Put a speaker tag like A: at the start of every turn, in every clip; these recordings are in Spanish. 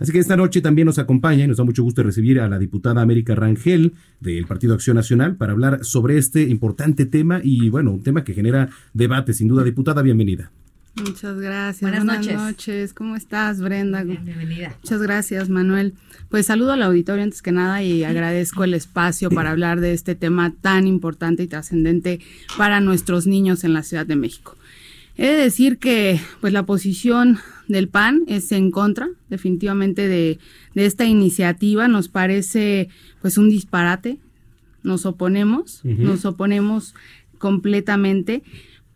A: Así que esta noche también nos acompaña y nos da mucho gusto recibir a la diputada América Rangel del Partido Acción Nacional para hablar sobre este importante tema y bueno, un tema que genera debate sin duda. Diputada, bienvenida.
B: Muchas gracias.
C: Buenas, noches.
B: noches. ¿Cómo estás, Brenda?
C: Bien, bienvenida.
B: Muchas gracias, Manuel. Pues saludo al auditorio antes que nada y agradezco el espacio para hablar de este tema tan importante y trascendente para nuestros niños en la Ciudad de México. He de decir que pues la posición del PAN es en contra definitivamente de, de esta iniciativa. Nos parece pues un disparate. Nos oponemos, uh -huh. nos oponemos completamente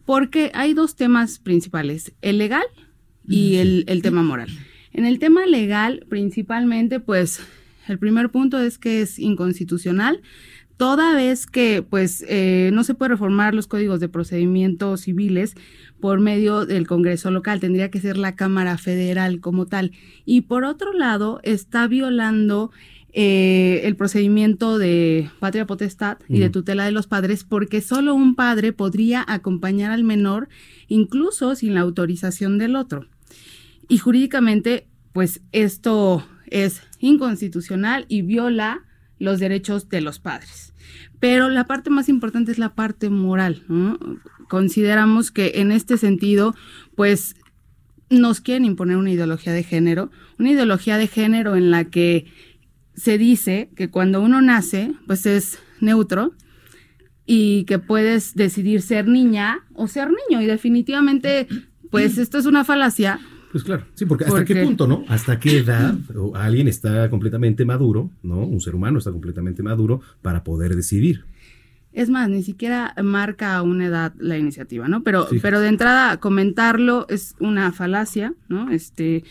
B: porque hay dos temas principales, el legal y el, el, tema moral. En el tema legal, principalmente, pues el primer punto es que es inconstitucional, toda vez que pues eh, no se puede reformar los códigos de procedimientos civiles por medio del Congreso local, tendría que ser la Cámara Federal como tal. Y por otro lado, está violando eh, el procedimiento de patria potestad y de tutela de los padres, porque solo un padre podría acompañar al menor, incluso sin la autorización del otro. Y jurídicamente, pues esto es inconstitucional y viola los derechos de los padres. Pero la parte más importante es la parte moral. Consideramos que en este sentido, pues nos quieren imponer una ideología de género, una ideología de género en la que se dice que cuando uno nace, pues es neutro y que puedes decidir ser niña o ser niño. Y definitivamente, pues esto es una falacia.
A: Pues claro, sí, porque hasta porque, qué punto, ¿no? ¿Hasta qué edad alguien está completamente maduro, ¿no? Un ser humano está completamente maduro para poder decidir.
B: Es más, ni siquiera marca una edad la iniciativa, ¿no? Pero, sí. pero de entrada, comentarlo es una falacia, ¿no? Este,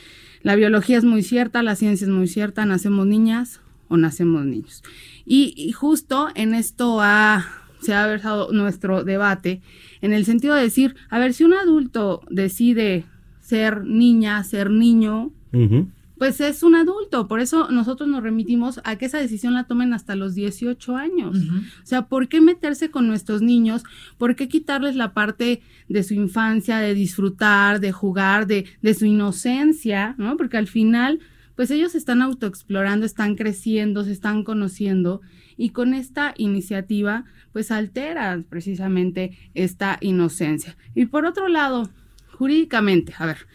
B: la biología es muy cierta, la ciencia es muy cierta, nacemos niñas o nacemos niños. Y, y justo en esto ha, se ha versado nuestro debate, en el sentido de decir, a ver, si un adulto decide ser niña, ser niño, uh -huh pues es un adulto. Por eso nosotros nos remitimos a que esa decisión la tomen hasta los 18 años. Uh -huh. O sea, ¿por qué meterse con nuestros niños? ¿Por qué quitarles la parte de su infancia, de disfrutar, de jugar, de, de su inocencia? ¿no? Porque al final, pues ellos están autoexplorando, están creciendo, se están conociendo. Y con esta iniciativa, pues altera precisamente esta inocencia. Y por otro lado, jurídicamente, a ver,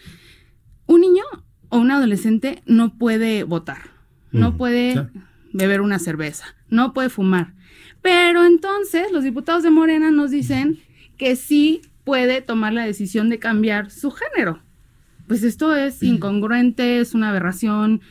B: un niño o un adolescente no puede votar, no mm, puede beber una cerveza, no puede fumar. Pero entonces los diputados de Morena nos dicen que sí puede tomar la decisión de cambiar su género. Pues esto es incongruente, es una aberración,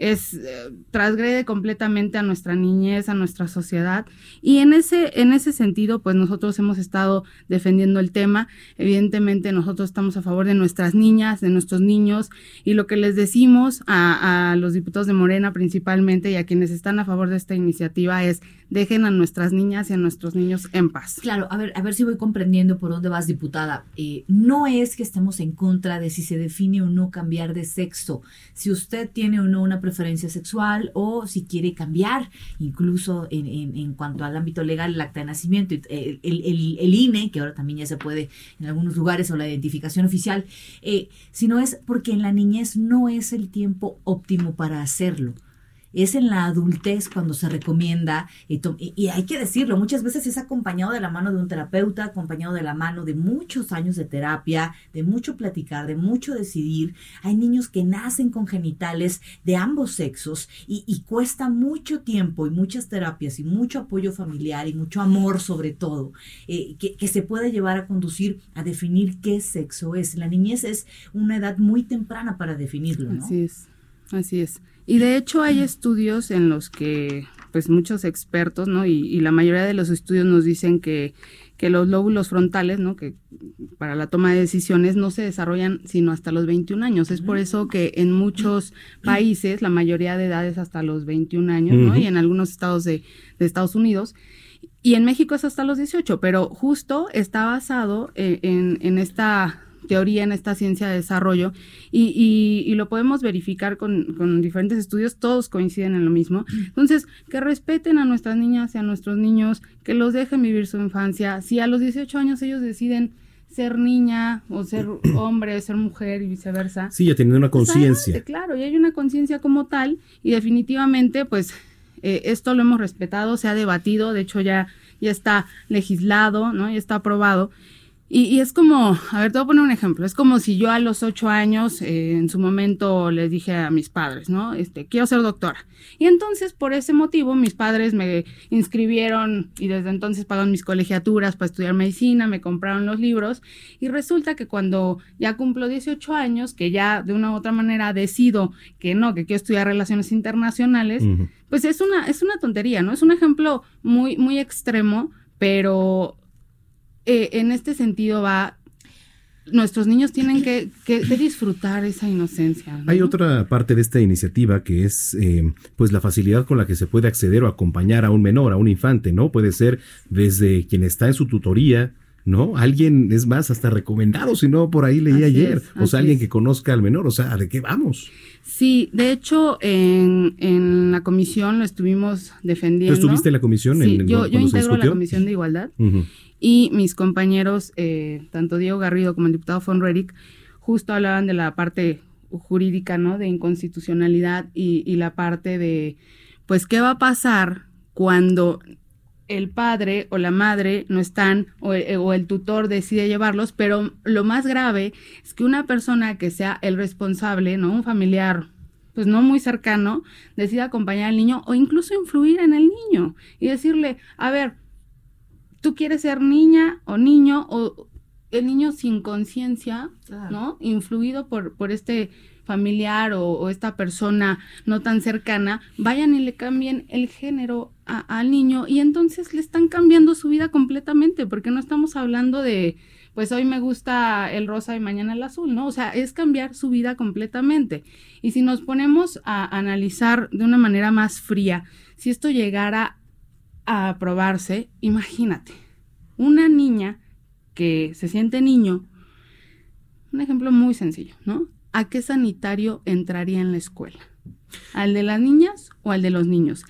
B: es eh, transgrede completamente a nuestra niñez, a nuestra sociedad y en ese en ese sentido pues nosotros hemos estado defendiendo el tema, evidentemente nosotros estamos a favor de nuestras niñas, de nuestros niños y lo que les decimos a, a los diputados de Morena principalmente y a quienes están a favor de esta iniciativa es dejen a nuestras niñas y a nuestros niños en paz.
C: Claro, a ver, a ver si voy comprendiendo por dónde vas, diputada. Eh, no es que estemos en contra de si se define o no cambiar de sexo. Si usted tiene o no una sexual o si quiere cambiar, incluso en, en, cuanto al ámbito legal, el acta de nacimiento, el, el, el, el, INE, que ahora también ya se puede en algunos lugares, o la identificación oficial, eh, sino es porque en la niñez no es el tiempo óptimo para hacerlo es en la adultez cuando se recomienda, y, hay que decirlo, muchas veces es acompañado de la mano de un terapeuta, acompañado de la mano de muchos años de terapia, de mucho platicar, de mucho decidir. Hay niños que nacen con genitales de ambos sexos y, cuesta mucho tiempo y muchas terapias y mucho apoyo familiar y mucho amor sobre todo, eh, que, se pueda llevar a conducir a definir qué sexo es. La niñez es una edad muy temprana para definirlo, ¿no?
B: Así es, así es. Y de hecho hay estudios en los que pues muchos expertos, ¿no? Y, y, la mayoría de los estudios nos dicen que, que los lóbulos frontales, ¿no? Que para la toma de decisiones no se desarrollan sino hasta los 21 años. Es por eso que en muchos países la mayoría de edad es hasta los 21 años, ¿no? Y en algunos estados de, de Estados Unidos. Y en México es hasta los 18, pero justo está basado eh, en, en esta teoría, en esta ciencia de desarrollo, y, y, lo podemos verificar con, con, diferentes estudios, todos coinciden en lo mismo. Entonces, que respeten a nuestras niñas y a nuestros niños, que los dejen vivir su infancia. Si a los 18 años ellos deciden ser niña o ser hombre, ser mujer y viceversa.
A: Sí, ya teniendo una pues conciencia.
B: claro, y hay una conciencia como tal, y definitivamente, pues, eh, esto lo hemos respetado, se ha debatido, de hecho ya, ya está legislado, ¿no? Ya está aprobado. Y, es como, a ver, te voy a poner un ejemplo. Es como si yo a los ocho años, eh, en su momento, les dije a mis padres, ¿no? Este, quiero ser doctora. Y entonces, por ese motivo, mis padres me inscribieron y desde entonces pagaron mis colegiaturas para estudiar medicina, me compraron los libros. Y resulta que cuando ya cumplo 18 años, que ya de una u otra manera decido que no, que quiero estudiar relaciones internacionales, pues es una, es una tontería, ¿no? Es un ejemplo muy, muy extremo, pero eh, en este sentido va nuestros niños tienen que, disfrutar esa inocencia.
A: Hay otra parte de esta iniciativa que es eh, pues la facilidad con la que se puede acceder o acompañar a un menor, a un infante, ¿no? Puede ser desde quien está en su tutoría, ¿no? Alguien, es más, hasta recomendado, si no, por ahí leí ayer, o sea, alguien que conozca al menor, o sea, ¿de qué vamos?
B: Sí, de hecho, en, en la comisión lo estuvimos defendiendo.
A: ¿Tú estuviste en la comisión?
B: Sí, yo, yo integro la comisión de igualdad y mis compañeros, eh, tanto Diego Garrido como el diputado von Redick, justo hablaban de la parte jurídica, ¿no? De inconstitucionalidad y, y la parte de, pues, ¿qué va a pasar cuando el padre o la madre no están o, eh, o, el tutor decide llevarlos, pero lo más grave es que una persona que sea el responsable, ¿no? Un familiar pues no muy cercano, decida acompañar al niño o incluso influir en el niño y decirle, a ver, tú quieres ser niña o niño o el niño sin conciencia, ¿no? Influido por, por este familiar o, esta persona no tan cercana, vayan y le cambien el género al niño y entonces le están cambiando su vida completamente, porque no estamos hablando de, pues hoy me gusta el rosa y mañana el azul, ¿no? O sea, es cambiar su vida completamente. Y si nos ponemos a analizar de una manera más fría, si esto llegara a aprobarse, imagínate, una niña que se siente niño, un ejemplo muy sencillo, ¿no? ¿A qué sanitario entraría en la escuela? ¿Al de las niñas o al de los niños?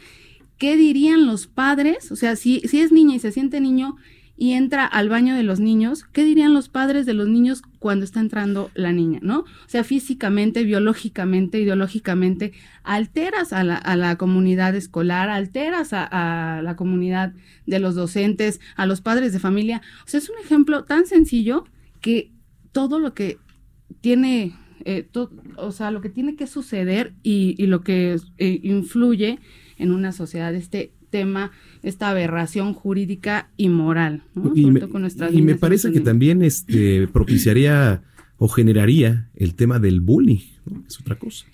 B: ¿Qué dirían los padres? O sea, si, si es niña y se siente niño, y entra al baño de los niños, ¿qué dirían los padres de los niños cuando está entrando la niña, no? O sea, físicamente, biológicamente, ideológicamente, alteras a la, comunidad escolar, alteras a, la comunidad de los docentes, a los padres de familia. O sea, es un ejemplo tan sencillo que todo lo que tiene, eh, o sea, lo que tiene que suceder y, lo que eh, influye en una sociedad, este tema, esta aberración jurídica y moral.
A: Y, me, parece que también este, propiciaría o generaría el tema del bullying, es otra cosa.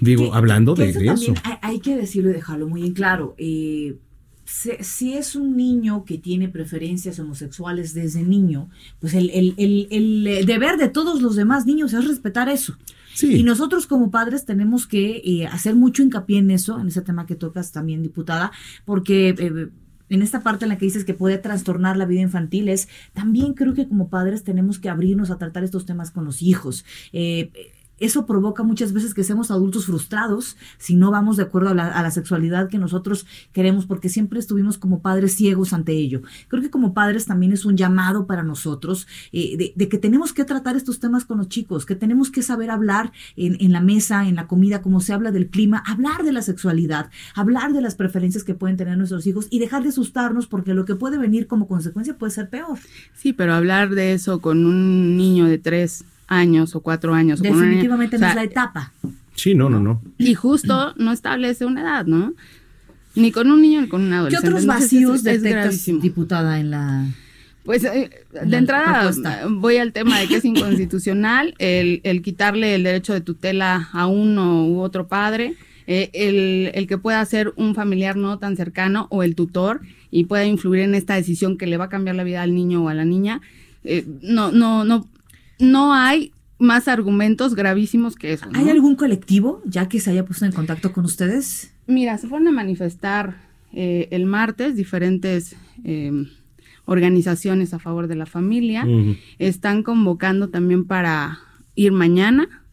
A: Digo, hablando de, eso.
C: Hay, que decirlo y dejarlo muy en claro. Eh, si, es un niño que tiene preferencias homosexuales desde niño, pues el, el, deber de todos los demás niños es respetar eso. Y nosotros como padres tenemos que eh, hacer mucho hincapié en eso, en ese tema que tocas también, diputada, porque... Eh, en esta parte en la que dices que puede trastornar la vida infantil es, también creo que como padres tenemos que abrirnos a tratar estos temas con los hijos. Eh, eso provoca muchas veces que seamos adultos frustrados si no vamos de acuerdo a la, sexualidad que nosotros queremos, porque siempre estuvimos como padres ciegos ante ello. Creo que como padres también es un llamado para nosotros eh, de, que tenemos que tratar estos temas con los chicos, que tenemos que saber hablar en, en, la mesa, en la comida, como se habla del clima, hablar de la sexualidad, hablar de las preferencias que pueden tener nuestros hijos y dejar de asustarnos porque lo que puede venir como consecuencia puede ser peor.
B: Sí, pero hablar de eso con un niño de tres años o cuatro años.
C: Definitivamente no es la etapa.
A: Sí, no, no, no.
B: Y justo no establece una edad, ¿no? Ni con un niño ni con un adolescente.
C: ¿Qué otros vacíos detectas, diputada, en la...
B: Pues eh, de entrada voy al tema de que es inconstitucional el, el quitarle el derecho de tutela a uno u otro padre eh, el, el, que pueda ser un familiar no tan cercano o el tutor y pueda influir en esta decisión que le va a cambiar la vida al niño o a la niña, eh, no, no, no, no hay más argumentos gravísimos que eso.
C: ¿Hay algún colectivo ya que se haya puesto en contacto con ustedes?
B: Mira, se fueron a manifestar eh, el martes diferentes eh, organizaciones a favor de la familia. Están convocando también para ir mañana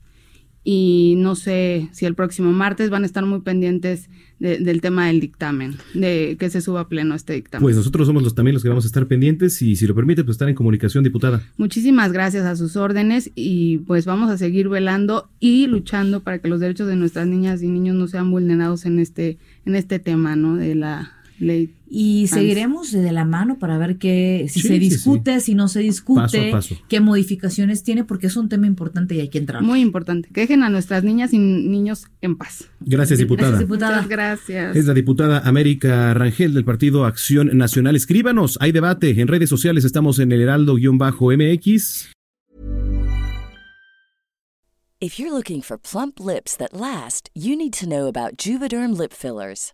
B: y no sé si el próximo martes van a estar muy pendientes del tema del dictamen, de que se suba a pleno este dictamen.
A: Pues nosotros somos los también los que vamos a estar pendientes y si lo permite, pues estar en comunicación, diputada.
B: Muchísimas gracias a sus órdenes y pues vamos a seguir velando y luchando para que los derechos de nuestras niñas y niños no sean vulnerados en este, en este tema, ¿no? De la
C: y seguiremos de la mano para ver qué, si se discute, si no se discute, qué modificaciones tiene, porque es un tema importante y hay que entrar.
B: Muy importante. Que dejen a nuestras niñas y niños en paz.
A: Gracias, diputada.
B: Gracias, diputada. gracias.
A: Es la diputada América Rangel del Partido Acción Nacional. Escríbanos, hay debate en redes sociales, estamos en el Heraldo-MX.
D: If you're looking for plump lips that last, you need to know about Juvederm lip fillers.